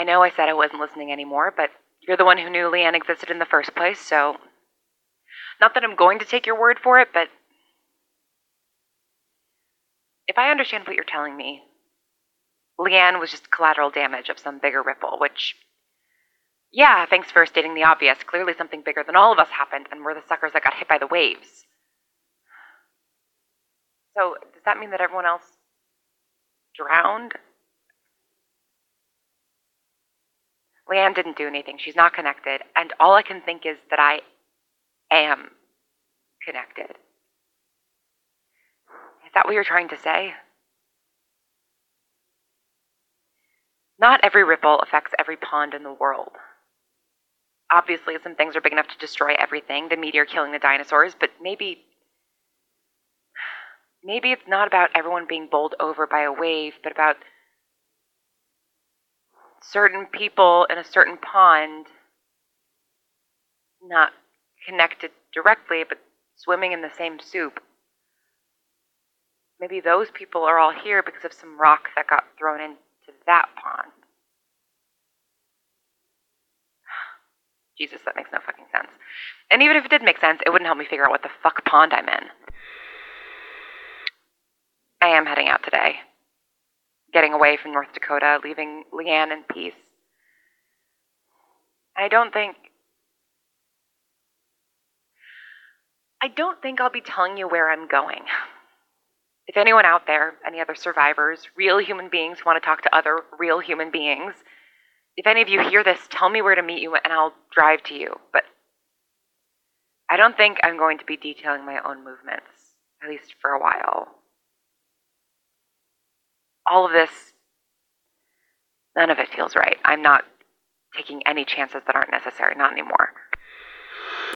I know I said I wasn't listening anymore, but you're the one who knew Leann existed in the first place, so. Not that I'm going to take your word for it, but. If I understand what you're telling me, Leann was just collateral damage of some bigger ripple, which. Yeah, thanks for stating the obvious. Clearly, something bigger than all of us happened, and we're the suckers that got hit by the waves. So, does that mean that everyone else drowned? Leann didn't do anything. She's not connected. And all I can think is that I am connected. Is that what you're trying to say? Not every ripple affects every pond in the world. Obviously, some things are big enough to destroy everything, the meteor killing the dinosaurs, but maybe. Maybe it's not about everyone being bowled over by a wave, but about certain people in a certain pond not connected directly, but swimming in the same soup. Maybe those people are all here because of some rock that got thrown into that pond. Jesus, that makes no fucking sense. And even if it did make sense, it wouldn't help me figure out what the fuck pond I'm in. I am heading out today getting away from North Dakota, leaving Leann in peace. I don't think. I don't think I'll be telling you where I'm going. If anyone out there, any other survivors, real human beings who want to talk to other real human beings, if any of you hear this, tell me where to meet you and I'll drive to you. But I don't think I'm going to be detailing my own movements, at least for a while all of this, none of it feels right. I'm not taking any chances that aren't necessary, not anymore.